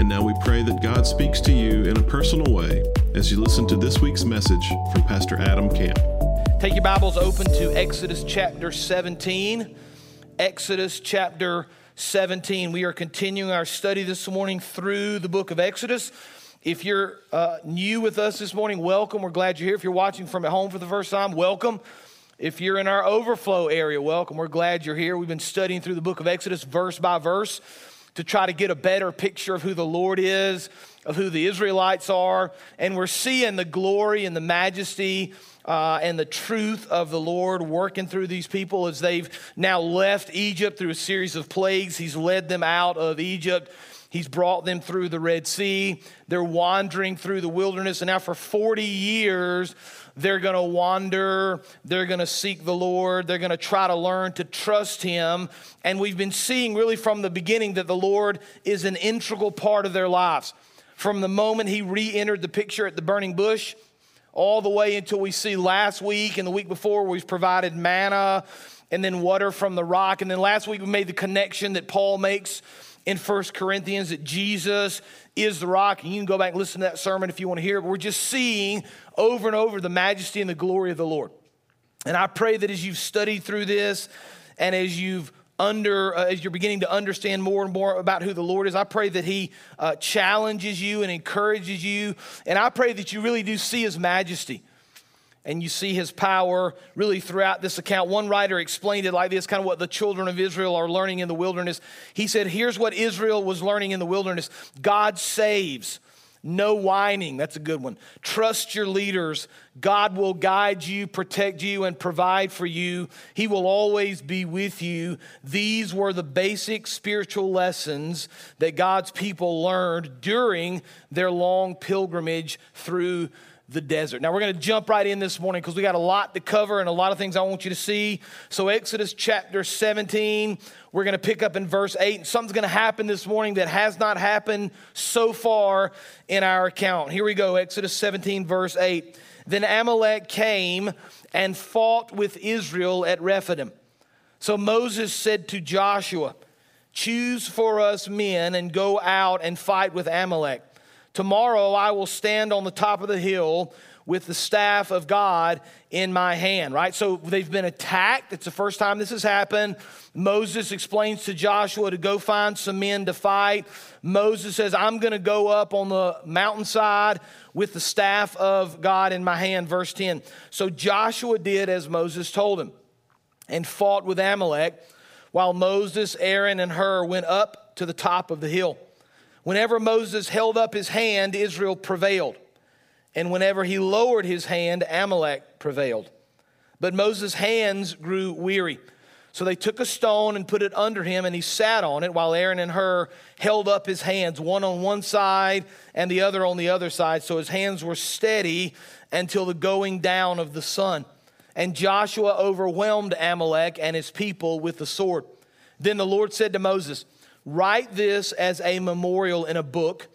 And now we pray that God speaks to you in a personal way as you listen to this week's message from Pastor Adam Camp. Take your Bibles open to Exodus chapter 17. Exodus chapter 17. We are continuing our study this morning through the book of Exodus. If you're uh, new with us this morning, welcome. We're glad you're here. If you're watching from at home for the first time, welcome. If you're in our overflow area, welcome. We're glad you're here. We've been studying through the book of Exodus verse by verse to try to get a better picture of who the Lord is, of who the Israelites are. And we're seeing the glory and the majesty uh, and the truth of the Lord working through these people as they've now left Egypt through a series of plagues. He's led them out of Egypt. He's brought them through the Red Sea. They're wandering through the wilderness. And now, for 40 years, they're going to wander. They're going to seek the Lord. They're going to try to learn to trust Him. And we've been seeing really from the beginning that the Lord is an integral part of their lives. From the moment He re entered the picture at the burning bush, all the way until we see last week and the week before, He's provided manna and then water from the rock. And then last week, we made the connection that Paul makes in First Corinthians that Jesus is the rock. And you can go back and listen to that sermon if you want to hear it. But we're just seeing over and over the majesty and the glory of the Lord. And I pray that as you've studied through this and as you've under uh, as you're beginning to understand more and more about who the Lord is, I pray that He uh, challenges you and encourages you, and I pray that you really do see His majesty and you see his power really throughout this account. One writer explained it like this kind of what the children of Israel are learning in the wilderness. He said, Here's what Israel was learning in the wilderness God saves. No whining. That's a good one. Trust your leaders. God will guide you, protect you, and provide for you. He will always be with you. These were the basic spiritual lessons that God's people learned during their long pilgrimage through the desert. Now we're going to jump right in this morning because we got a lot to cover and a lot of things I want you to see. So, Exodus chapter 17, we're going to pick up in verse 8. And something's going to happen this morning that has not happened so far in our account. Here we go Exodus 17, verse 8. Then Amalek came and fought with Israel at Rephidim. So Moses said to Joshua, Choose for us men and go out and fight with Amalek. Tomorrow I will stand on the top of the hill with the staff of God in my hand, right? So they've been attacked. It's the first time this has happened. Moses explains to Joshua to go find some men to fight. Moses says, I'm going to go up on the mountainside with the staff of God in my hand, verse 10. So Joshua did as Moses told him and fought with Amalek while Moses, Aaron, and Hur went up to the top of the hill. Whenever Moses held up his hand, Israel prevailed. And whenever he lowered his hand, Amalek prevailed. But Moses' hands grew weary. So they took a stone and put it under him, and he sat on it while Aaron and Hur held up his hands, one on one side and the other on the other side. So his hands were steady until the going down of the sun. And Joshua overwhelmed Amalek and his people with the sword. Then the Lord said to Moses, Write this as a memorial in a book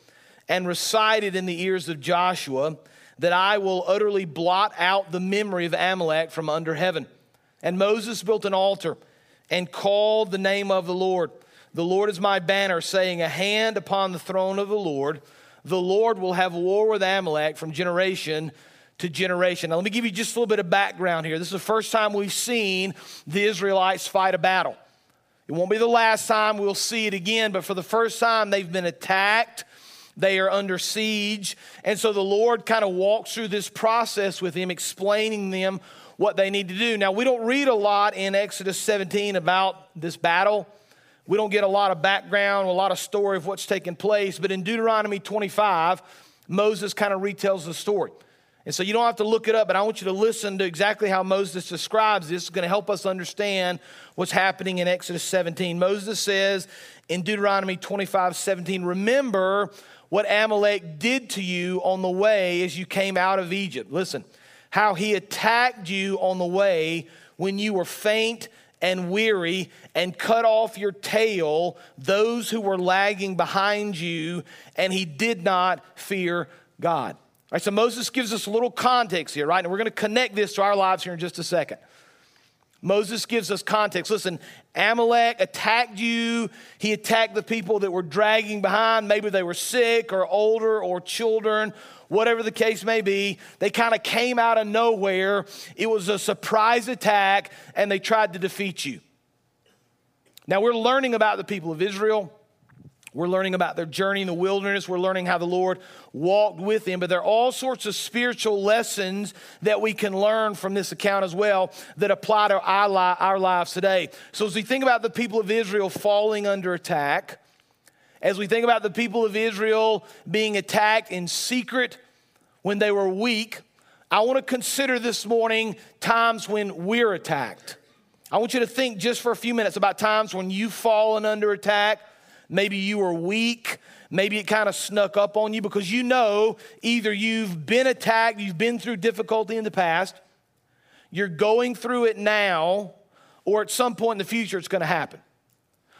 and recite it in the ears of Joshua, that I will utterly blot out the memory of Amalek from under heaven. And Moses built an altar and called the name of the Lord. The Lord is my banner, saying, A hand upon the throne of the Lord. The Lord will have war with Amalek from generation to generation. Now, let me give you just a little bit of background here. This is the first time we've seen the Israelites fight a battle. It won't be the last time we'll see it again, but for the first time, they've been attacked. They are under siege. And so the Lord kind of walks through this process with him, explaining them what they need to do. Now, we don't read a lot in Exodus 17 about this battle. We don't get a lot of background, a lot of story of what's taking place. But in Deuteronomy 25, Moses kind of retells the story. And so you don't have to look it up, but I want you to listen to exactly how Moses describes this. It's going to help us understand what's happening in Exodus 17. Moses says in Deuteronomy 25 17, Remember what Amalek did to you on the way as you came out of Egypt. Listen, how he attacked you on the way when you were faint and weary and cut off your tail those who were lagging behind you, and he did not fear God. So Moses gives us a little context here, right? And we're going to connect this to our lives here in just a second. Moses gives us context. Listen, Amalek attacked you. He attacked the people that were dragging behind. Maybe they were sick or older or children, whatever the case may be. They kind of came out of nowhere. It was a surprise attack, and they tried to defeat you. Now, we're learning about the people of Israel. We're learning about their journey in the wilderness. We're learning how the Lord walked with them. But there are all sorts of spiritual lessons that we can learn from this account as well that apply to our, li- our lives today. So, as we think about the people of Israel falling under attack, as we think about the people of Israel being attacked in secret when they were weak, I want to consider this morning times when we're attacked. I want you to think just for a few minutes about times when you've fallen under attack Maybe you were weak. Maybe it kind of snuck up on you because you know either you've been attacked, you've been through difficulty in the past, you're going through it now, or at some point in the future it's going to happen.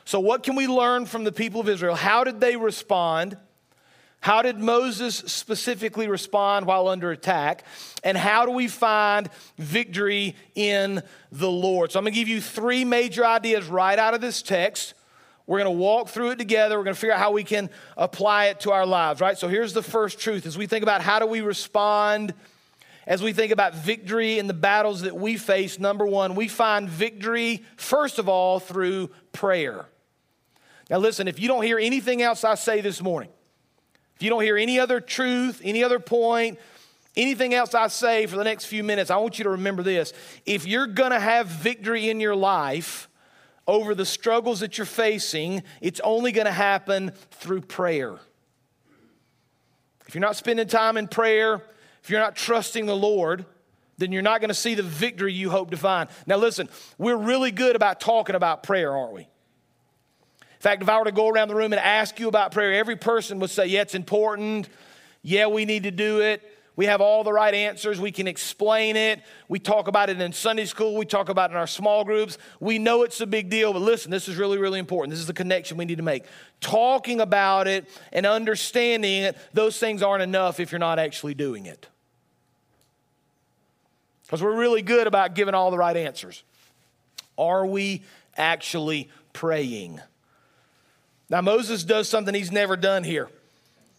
So, what can we learn from the people of Israel? How did they respond? How did Moses specifically respond while under attack? And how do we find victory in the Lord? So, I'm going to give you three major ideas right out of this text we're going to walk through it together. We're going to figure out how we can apply it to our lives, right? So here's the first truth as we think about how do we respond, as we think about victory in the battles that we face, number one, we find victory, first of all, through prayer. Now, listen, if you don't hear anything else I say this morning, if you don't hear any other truth, any other point, anything else I say for the next few minutes, I want you to remember this. If you're going to have victory in your life, over the struggles that you're facing, it's only going to happen through prayer. If you're not spending time in prayer, if you're not trusting the Lord, then you're not going to see the victory you hope to find. Now, listen, we're really good about talking about prayer, aren't we? In fact, if I were to go around the room and ask you about prayer, every person would say, Yeah, it's important. Yeah, we need to do it. We have all the right answers. We can explain it. We talk about it in Sunday school. We talk about it in our small groups. We know it's a big deal, but listen, this is really, really important. This is the connection we need to make. Talking about it and understanding it, those things aren't enough if you're not actually doing it. Because we're really good about giving all the right answers. Are we actually praying? Now, Moses does something he's never done here.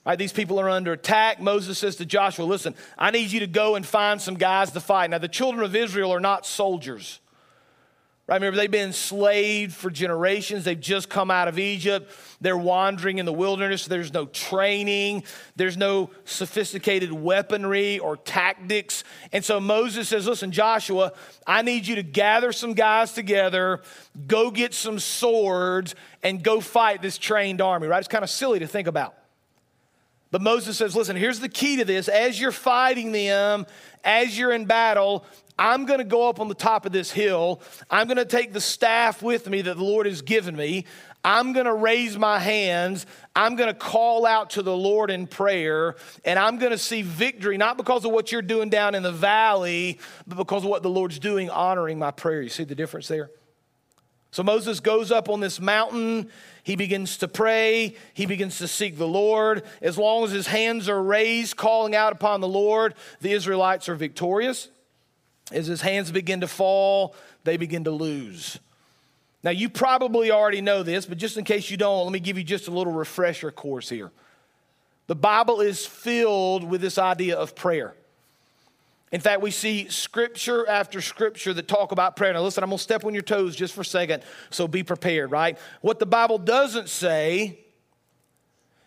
Right, these people are under attack. Moses says to Joshua, Listen, I need you to go and find some guys to fight. Now, the children of Israel are not soldiers. Right? Remember, they've been enslaved for generations. They've just come out of Egypt. They're wandering in the wilderness. There's no training, there's no sophisticated weaponry or tactics. And so Moses says, Listen, Joshua, I need you to gather some guys together, go get some swords, and go fight this trained army. Right? It's kind of silly to think about. But Moses says, listen, here's the key to this. As you're fighting them, as you're in battle, I'm going to go up on the top of this hill. I'm going to take the staff with me that the Lord has given me. I'm going to raise my hands. I'm going to call out to the Lord in prayer, and I'm going to see victory, not because of what you're doing down in the valley, but because of what the Lord's doing, honoring my prayer. You see the difference there? So Moses goes up on this mountain. He begins to pray. He begins to seek the Lord. As long as his hands are raised, calling out upon the Lord, the Israelites are victorious. As his hands begin to fall, they begin to lose. Now, you probably already know this, but just in case you don't, let me give you just a little refresher course here. The Bible is filled with this idea of prayer. In fact, we see scripture after scripture that talk about prayer. Now, listen, I'm going to step on your toes just for a second, so be prepared, right? What the Bible doesn't say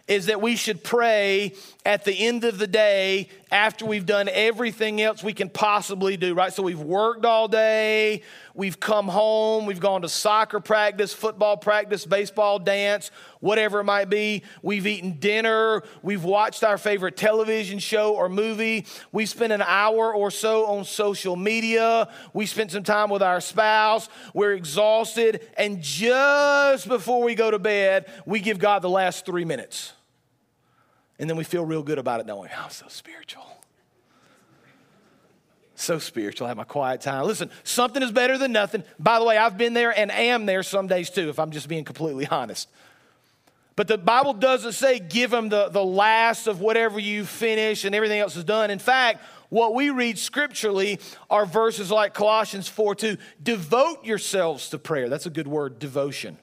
is that we should pray at the end of the day after we've done everything else we can possibly do, right? So we've worked all day, we've come home, we've gone to soccer practice, football practice, baseball, dance, whatever it might be. We've eaten dinner, we've watched our favorite television show or movie, we spent an hour or so on social media, we spent some time with our spouse, we're exhausted, and just before we go to bed, we give God the last three minutes. And then we feel real good about it, don't we? Oh, I'm so spiritual. So spiritual. I have my quiet time. Listen, something is better than nothing. By the way, I've been there and am there some days too, if I'm just being completely honest. But the Bible doesn't say give them the, the last of whatever you finish and everything else is done. In fact, what we read scripturally are verses like Colossians 4 2. Devote yourselves to prayer. That's a good word, devotion.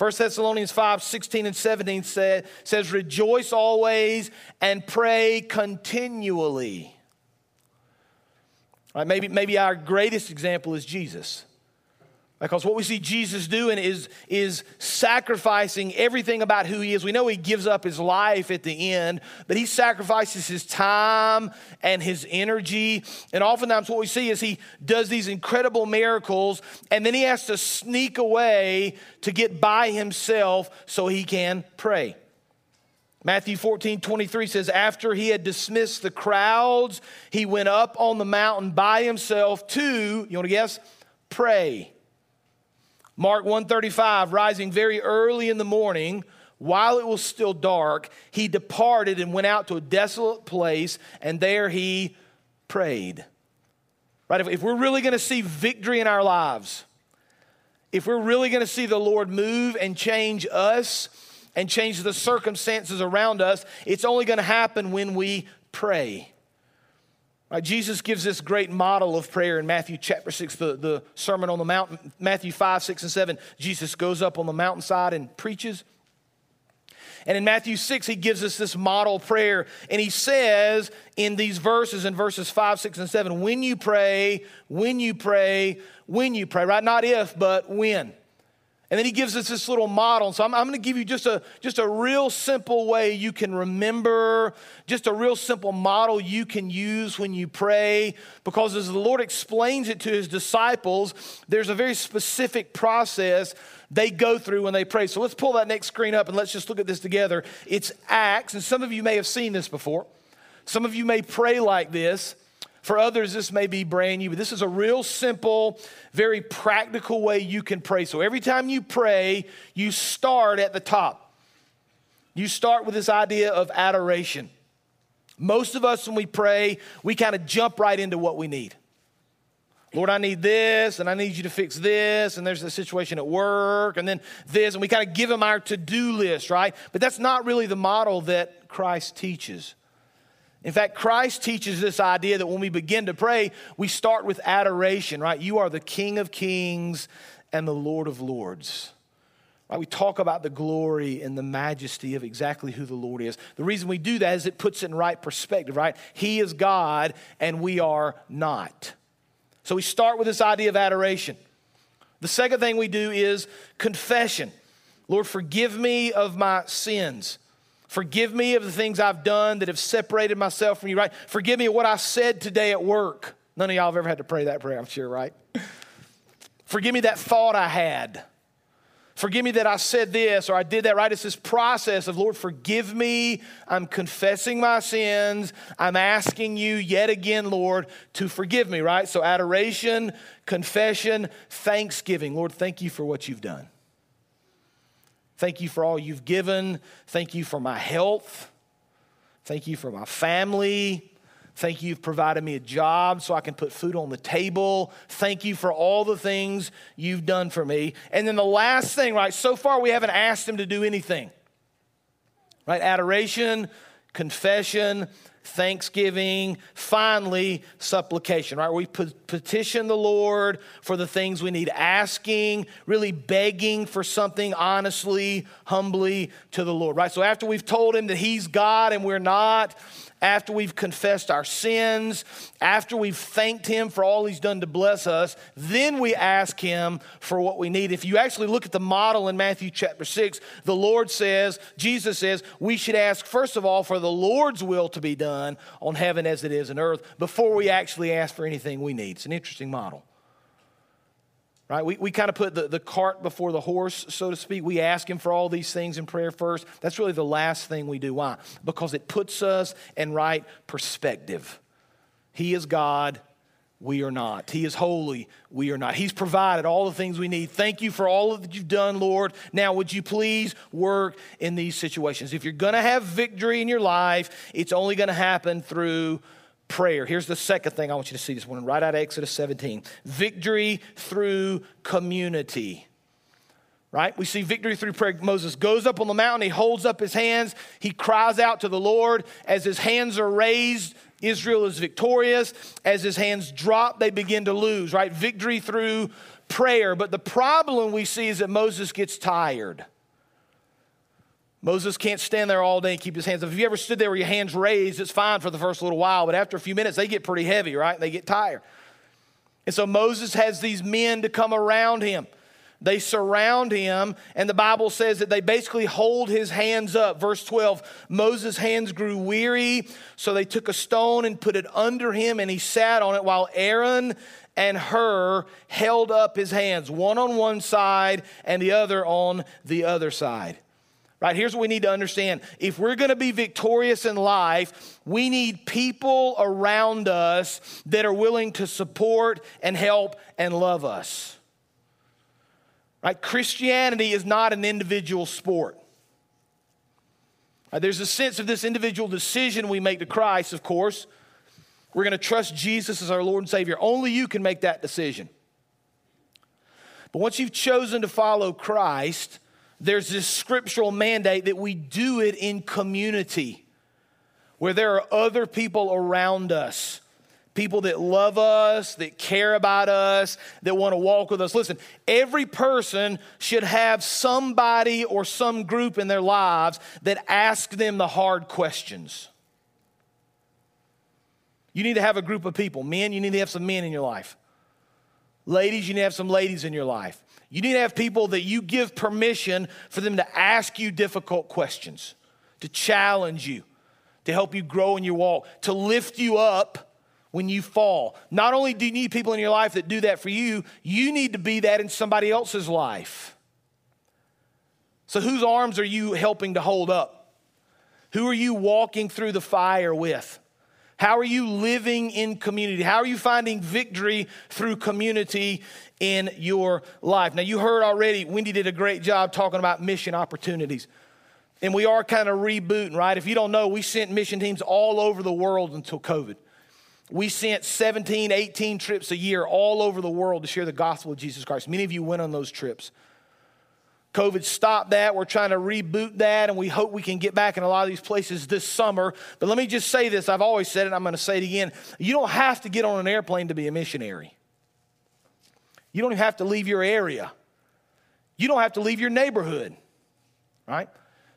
1 Thessalonians 5 16 and 17 say, says, Rejoice always and pray continually. Right, maybe, maybe our greatest example is Jesus. Because what we see Jesus doing is, is sacrificing everything about who he is. We know he gives up his life at the end, but he sacrifices his time and his energy. And oftentimes, what we see is he does these incredible miracles, and then he has to sneak away to get by himself so he can pray. Matthew 14, 23 says, After he had dismissed the crowds, he went up on the mountain by himself to, you want to guess? Pray. Mark 135, rising very early in the morning, while it was still dark, he departed and went out to a desolate place, and there he prayed. Right? If, if we're really going to see victory in our lives, if we're really going to see the Lord move and change us and change the circumstances around us, it's only going to happen when we pray. Right, Jesus gives this great model of prayer in Matthew chapter 6, the, the Sermon on the Mount, Matthew 5, 6, and 7. Jesus goes up on the mountainside and preaches. And in Matthew 6, he gives us this model prayer. And he says in these verses, in verses 5, 6, and 7, when you pray, when you pray, when you pray, right? Not if, but when. And then he gives us this little model. So I'm, I'm going to give you just a, just a real simple way you can remember, just a real simple model you can use when you pray. Because as the Lord explains it to his disciples, there's a very specific process they go through when they pray. So let's pull that next screen up and let's just look at this together. It's Acts, and some of you may have seen this before. Some of you may pray like this. For others, this may be brand new, but this is a real simple, very practical way you can pray. So every time you pray, you start at the top. You start with this idea of adoration. Most of us, when we pray, we kind of jump right into what we need. Lord, I need this, and I need you to fix this, and there's a situation at work, and then this, and we kind of give him our to do list, right? But that's not really the model that Christ teaches. In fact, Christ teaches this idea that when we begin to pray, we start with adoration, right? You are the King of kings and the Lord of lords. Right? We talk about the glory and the majesty of exactly who the Lord is. The reason we do that is it puts it in right perspective, right? He is God and we are not. So we start with this idea of adoration. The second thing we do is confession. Lord, forgive me of my sins. Forgive me of the things I've done that have separated myself from you, right? Forgive me of what I said today at work. None of y'all have ever had to pray that prayer, I'm sure, right? Forgive me that thought I had. Forgive me that I said this or I did that, right? It's this process of, Lord, forgive me. I'm confessing my sins. I'm asking you yet again, Lord, to forgive me, right? So, adoration, confession, thanksgiving. Lord, thank you for what you've done. Thank you for all you've given. Thank you for my health. Thank you for my family. Thank you, you've provided me a job so I can put food on the table. Thank you for all the things you've done for me. And then the last thing, right? So far, we haven't asked him to do anything, right? Adoration, confession, thanksgiving, finally, supplication, right? We petition the Lord for the things we need, asking, really begging for something honestly, humbly to the Lord, right? So after we've told Him that He's God and we're not, after we've confessed our sins, after we've thanked Him for all He's done to bless us, then we ask Him for what we need. If you actually look at the model in Matthew chapter 6, the Lord says, Jesus says, we should ask, first of all, for the Lord's will to be done on heaven as it is in earth before we actually ask for anything we need. It's an interesting model right? We, we kind of put the, the cart before the horse, so to speak. We ask Him for all these things in prayer first. That's really the last thing we do. Why? Because it puts us in right perspective. He is God, we are not. He is holy, we are not. He's provided all the things we need. Thank you for all that you've done, Lord. Now, would you please work in these situations? If you're going to have victory in your life, it's only going to happen through prayer. Here's the second thing I want you to see this morning, right out of Exodus 17 victory through community right? We see victory through prayer. Moses goes up on the mountain, he holds up his hands, he cries out to the Lord. As his hands are raised, Israel is victorious. As his hands drop, they begin to lose, right? Victory through prayer. But the problem we see is that Moses gets tired. Moses can't stand there all day and keep his hands up. If you ever stood there with your hands raised, it's fine for the first little while, but after a few minutes, they get pretty heavy, right? They get tired. And so Moses has these men to come around him. They surround him, and the Bible says that they basically hold his hands up. Verse 12 Moses' hands grew weary, so they took a stone and put it under him, and he sat on it while Aaron and Hur held up his hands, one on one side and the other on the other side. Right, here's what we need to understand. If we're going to be victorious in life, we need people around us that are willing to support and help and love us. Right? Christianity is not an individual sport. Right? There's a sense of this individual decision we make to Christ, of course. We're going to trust Jesus as our Lord and Savior. Only you can make that decision. But once you've chosen to follow Christ, there's this scriptural mandate that we do it in community where there are other people around us people that love us, that care about us, that want to walk with us. Listen, every person should have somebody or some group in their lives that ask them the hard questions. You need to have a group of people. Men, you need to have some men in your life. Ladies, you need to have some ladies in your life. You need to have people that you give permission for them to ask you difficult questions, to challenge you, to help you grow in your walk, to lift you up when you fall. Not only do you need people in your life that do that for you, you need to be that in somebody else's life. So, whose arms are you helping to hold up? Who are you walking through the fire with? How are you living in community? How are you finding victory through community in your life? Now, you heard already, Wendy did a great job talking about mission opportunities. And we are kind of rebooting, right? If you don't know, we sent mission teams all over the world until COVID. We sent 17, 18 trips a year all over the world to share the gospel of Jesus Christ. Many of you went on those trips. COVID stopped that. We're trying to reboot that, and we hope we can get back in a lot of these places this summer. But let me just say this I've always said it, I'm going to say it again. You don't have to get on an airplane to be a missionary, you don't even have to leave your area, you don't have to leave your neighborhood, right?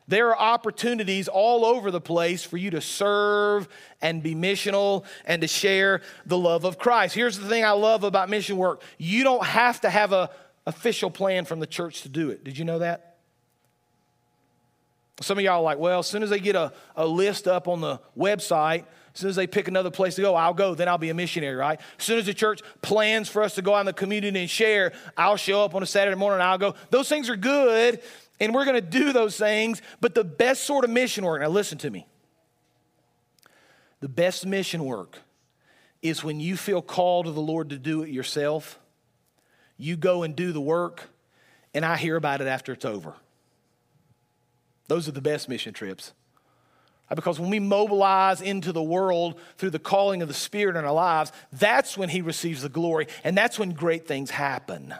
There are opportunities all over the place for you to serve and be missional and to share the love of Christ. Here's the thing I love about mission work you don't have to have an official plan from the church to do it. Did you know that? Some of y'all are like, well, as soon as they get a, a list up on the website, as soon as they pick another place to go, I'll go, then I'll be a missionary, right? As soon as the church plans for us to go out in the community and share, I'll show up on a Saturday morning I'll go. Those things are good, and we're to do those things, but the best sort of mission work, now listen to me. The best mission work is when you feel called to the Lord to do it yourself. You go and do the work, and I hear about it after it's over. Those are the best mission trips. Because when we mobilize into the world through the calling of the Spirit in our lives, that's when He receives the glory, and that's when great things happen.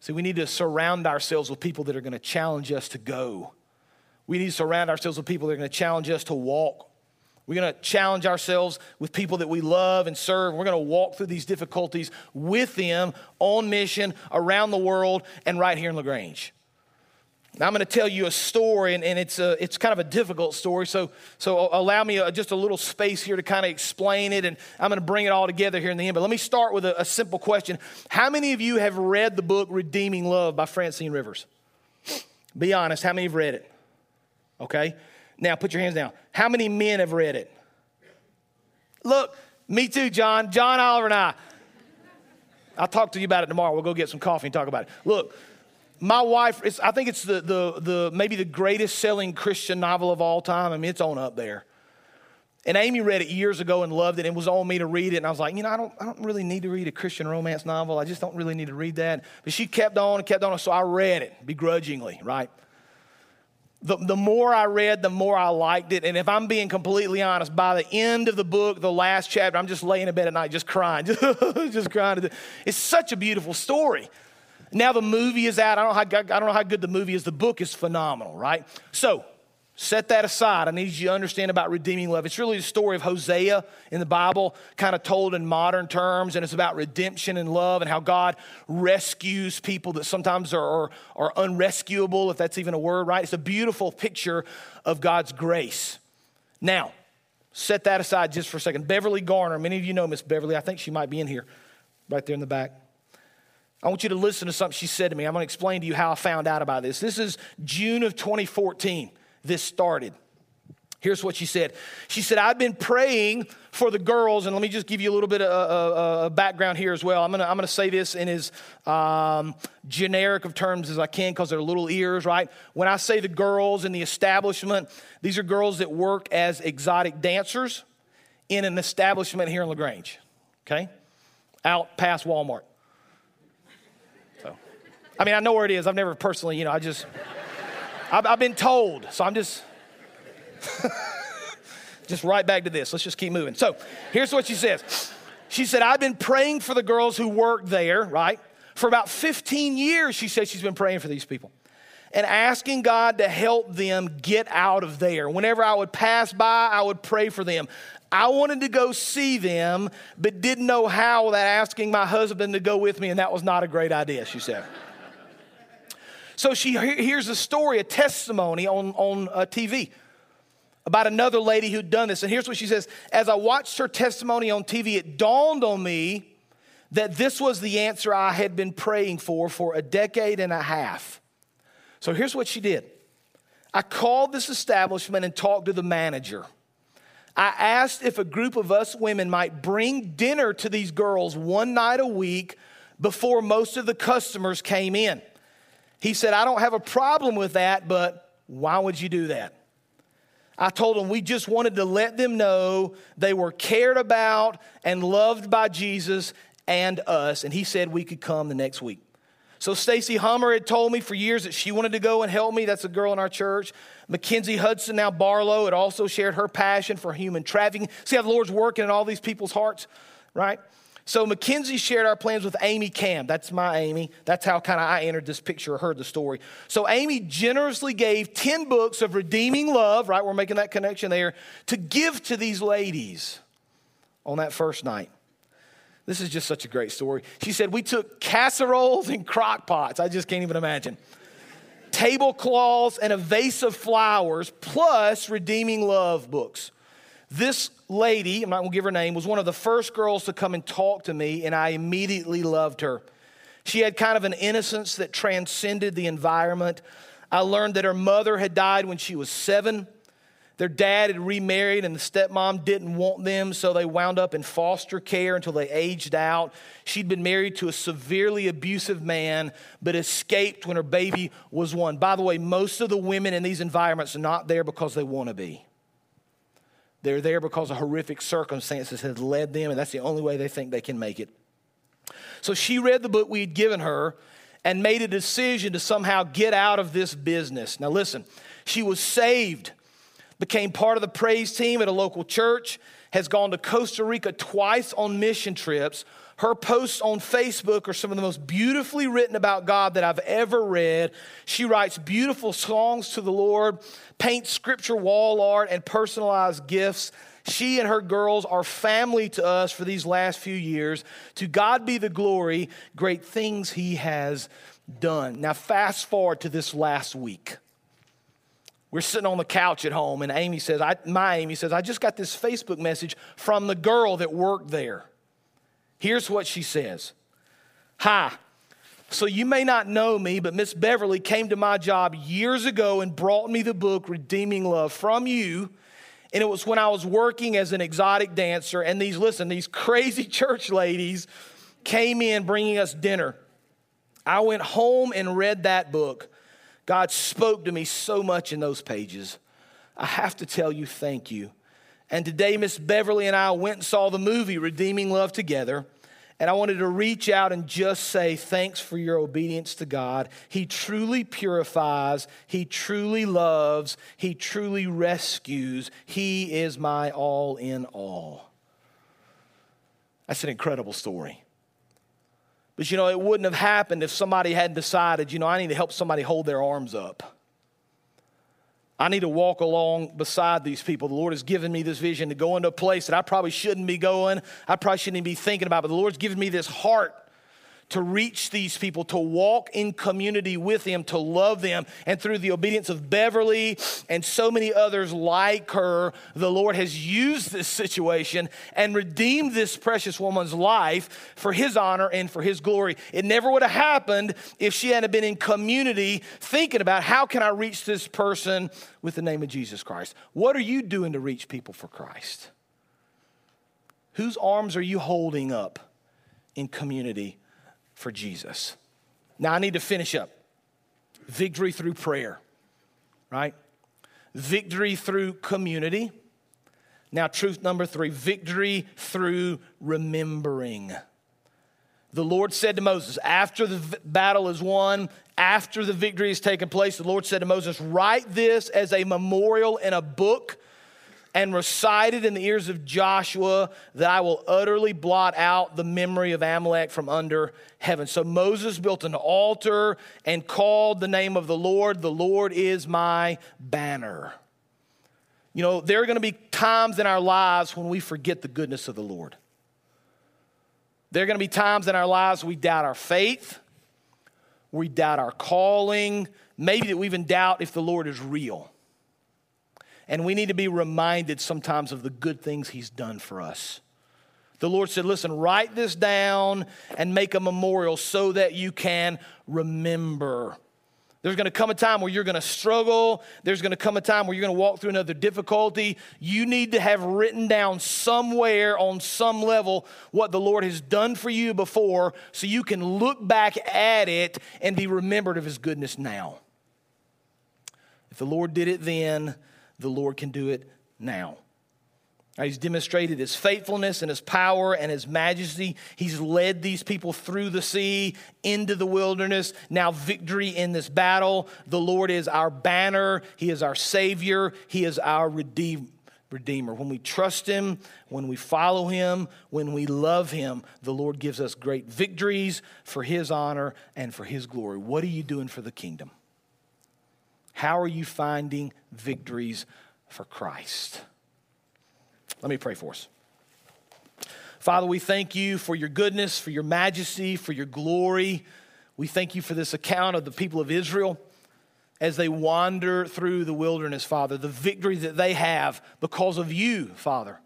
See, we need to surround ourselves with people that are going to challenge us to go. We need to surround ourselves with people that are going to challenge us to walk. We're going to challenge ourselves with people that we love and serve. We're going to walk through these difficulties with them on mission around the world and right here in LaGrange. Now, I'm going to tell you a story, and, and it's, a, it's kind of a difficult story, so, so allow me a, just a little space here to kind of explain it, and I'm going to bring it all together here in the end. But let me start with a, a simple question How many of you have read the book Redeeming Love by Francine Rivers? Be honest, how many have read it? Okay? Now, put your hands down. How many men have read it? Look, me too, John. John Oliver and I. I'll talk to you about it tomorrow. We'll go get some coffee and talk about it. Look, my wife, I think it's the, the, the, maybe the greatest selling Christian novel of all time. I mean, it's on up there. And Amy read it years ago and loved it and was on me to read it. And I was like, you know, I don't, I don't really need to read a Christian romance novel. I just don't really need to read that. But she kept on and kept on. So I read it begrudgingly, right? The, the more I read, the more I liked it. And if I'm being completely honest, by the end of the book, the last chapter, I'm just laying in bed at night just crying, just crying. It's such a beautiful story. Now the movie is out. I don't, know how, I don't know how good the movie is. The book is phenomenal, right? So Set that aside. I need you to understand about redeeming love. It's really the story of Hosea in the Bible, kind of told in modern terms, and it's about redemption and love and how God rescues people that sometimes are, are, unrescuable, if that's even a word, right? It's a beautiful picture of God's grace. Now, set that aside just for a second. Beverly Garner, many of you know Miss Beverly. I think she might be in here, right there in the back. I want you to listen to something she said to me. I'm going to explain to you how I found out about this. This is June of 2014 this started. Here's what she said. She said, I've been praying for the girls, and let me just give you a little bit of uh, uh, background here as well. I'm gonna, I'm gonna say this in as um, generic of terms as I can because they're little ears, right? When I say the girls in the establishment, these are girls that work as exotic dancers in an establishment here in LaGrange, okay? Out past Walmart. So, I mean, I know where it is. I've never personally, you know, I just. I've, I've been told, so I'm just. just right back to this. Let's just keep moving. So here's what she says. She said, I've been praying for the girls who work there, right? For about 15 years, she said she's been praying for these people and asking God to help them get out of there. Whenever I would pass by, I would pray for them. I wanted to go see them, but didn't know how without asking my husband to go with me, and that was not a great idea, she said. So she hears a story, a testimony on, on uh, TV about another lady who'd done this. And here's what she says As I watched her testimony on TV, it dawned on me that this was the answer I had been praying for for a decade and a half. So here's what she did I called this establishment and talked to the manager. I asked if a group of us women might bring dinner to these girls one night a week before most of the customers came in. He said, I don't have a problem with that, but why would you do that? I told him we just wanted to let them know they were cared about and loved by Jesus and us. And he said we could come the next week. So Stacy Hummer had told me for years that she wanted to go and help me. That's a girl in our church. Mackenzie Hudson, now Barlow, had also shared her passion for human trafficking. See how the Lord's working in all these people's hearts, right? So Mackenzie shared our plans with Amy Camp. That's my Amy. That's how kind of I entered this picture or heard the story. So Amy generously gave 10 books of redeeming love, right? We're making that connection there, to give to these ladies on that first night. This is just such a great story. She said, We took casseroles and crock pots. I just can't even imagine. Tablecloths and a vase of flowers, plus redeeming love books. This lady, I'm not gonna give her name, was one of the first girls to come and talk to me, and I immediately loved her. She had kind of an innocence that transcended the environment. I learned that her mother had died when she was seven. Their dad had remarried, and the stepmom didn't want them, so they wound up in foster care until they aged out. She'd been married to a severely abusive man, but escaped when her baby was one. By the way, most of the women in these environments are not there because they want to be. They're there because of horrific circumstances has led them, and that's the only way they think they can make it. So she read the book we had given her and made a decision to somehow get out of this business. Now, listen, she was saved, became part of the praise team at a local church, has gone to Costa Rica twice on mission trips, her posts on Facebook are some of the most beautifully written about God that I've ever read. She writes beautiful songs to the Lord, paints scripture wall art, and personalized gifts. She and her girls are family to us for these last few years. To God be the glory, great things He has done. Now, fast forward to this last week. We're sitting on the couch at home, and Amy says, I, My Amy says, I just got this Facebook message from the girl that worked there. Here's what she says Hi. So you may not know me, but Miss Beverly came to my job years ago and brought me the book Redeeming Love from you. And it was when I was working as an exotic dancer. And these, listen, these crazy church ladies came in bringing us dinner. I went home and read that book. God spoke to me so much in those pages. I have to tell you, thank you. And today, Miss Beverly and I went and saw the movie Redeeming Love together. And I wanted to reach out and just say thanks for your obedience to God. He truly purifies, He truly loves, He truly rescues. He is my all in all. That's an incredible story. But you know, it wouldn't have happened if somebody hadn't decided, you know, I need to help somebody hold their arms up. I need to walk along beside these people. The Lord has given me this vision to go into a place that I probably shouldn't be going. I probably shouldn't even be thinking about, but the Lord's given me this heart to reach these people, to walk in community with them, to love them. And through the obedience of Beverly and so many others like her, the Lord has used this situation and redeemed this precious woman's life for His honor and for His glory. It never would have happened if she hadn't been in community thinking about how can I reach this person with the name of Jesus Christ. What are you doing to reach people for Christ? Whose arms are you holding up in community for Jesus. Now, I need to finish up. Victory through prayer, right? Victory through community. Now, truth number three victory through remembering. The Lord said to Moses, after the battle is won, after the victory has taken place, the Lord said to Moses, Write this as a memorial in a book and recited in the ears of Joshua that I will utterly blot out the memory of Amalek from under heaven. So Moses built an altar and called the name of the Lord. The Lord is my banner. You know, there are going to be times in our lives when we forget the goodness of the Lord. There are going to be times in our lives we doubt our faith, we doubt our calling, maybe that we even doubt if the Lord is real. And we need to be reminded sometimes of the good things He's done for us. The Lord said, Listen, write this down and make a memorial so that you can remember. There's to come a time where you're to struggle. There's to come a time where you're to walk through another difficulty. You need to have written down somewhere on some level what the Lord has done for you before so you can look back at it and be remembered of His goodness now. If the Lord did it then, the Lord can do it now. He's demonstrated his faithfulness and his power and his majesty. He's led these people through the sea into the wilderness. Now, victory in this battle. The Lord is our banner, He is our Savior, He is our Redeemer. When we trust Him, when we follow Him, when we love Him, the Lord gives us great victories for His honor and for His glory. What are you doing for the kingdom? How are you finding victories for Christ? Let me pray for us. Father, we thank you for your goodness, for your majesty, for your glory. We thank you for this account of the people of Israel as they wander through the wilderness, Father, the victory that they have because of you, Father,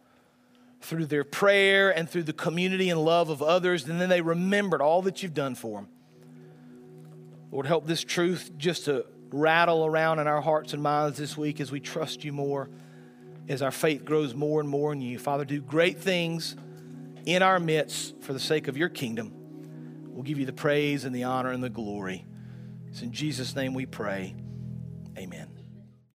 through their prayer and through the community and love of others. And then they remembered all that you've done for them. Lord, help this truth just to rattle around in our hearts and minds this week as we trust you more, as our faith grows more and more in you. Father, do great things in our midst for the sake of your kingdom. We'll give you the praise and the honor and the glory. It's in Jesus' name we pray. Amen.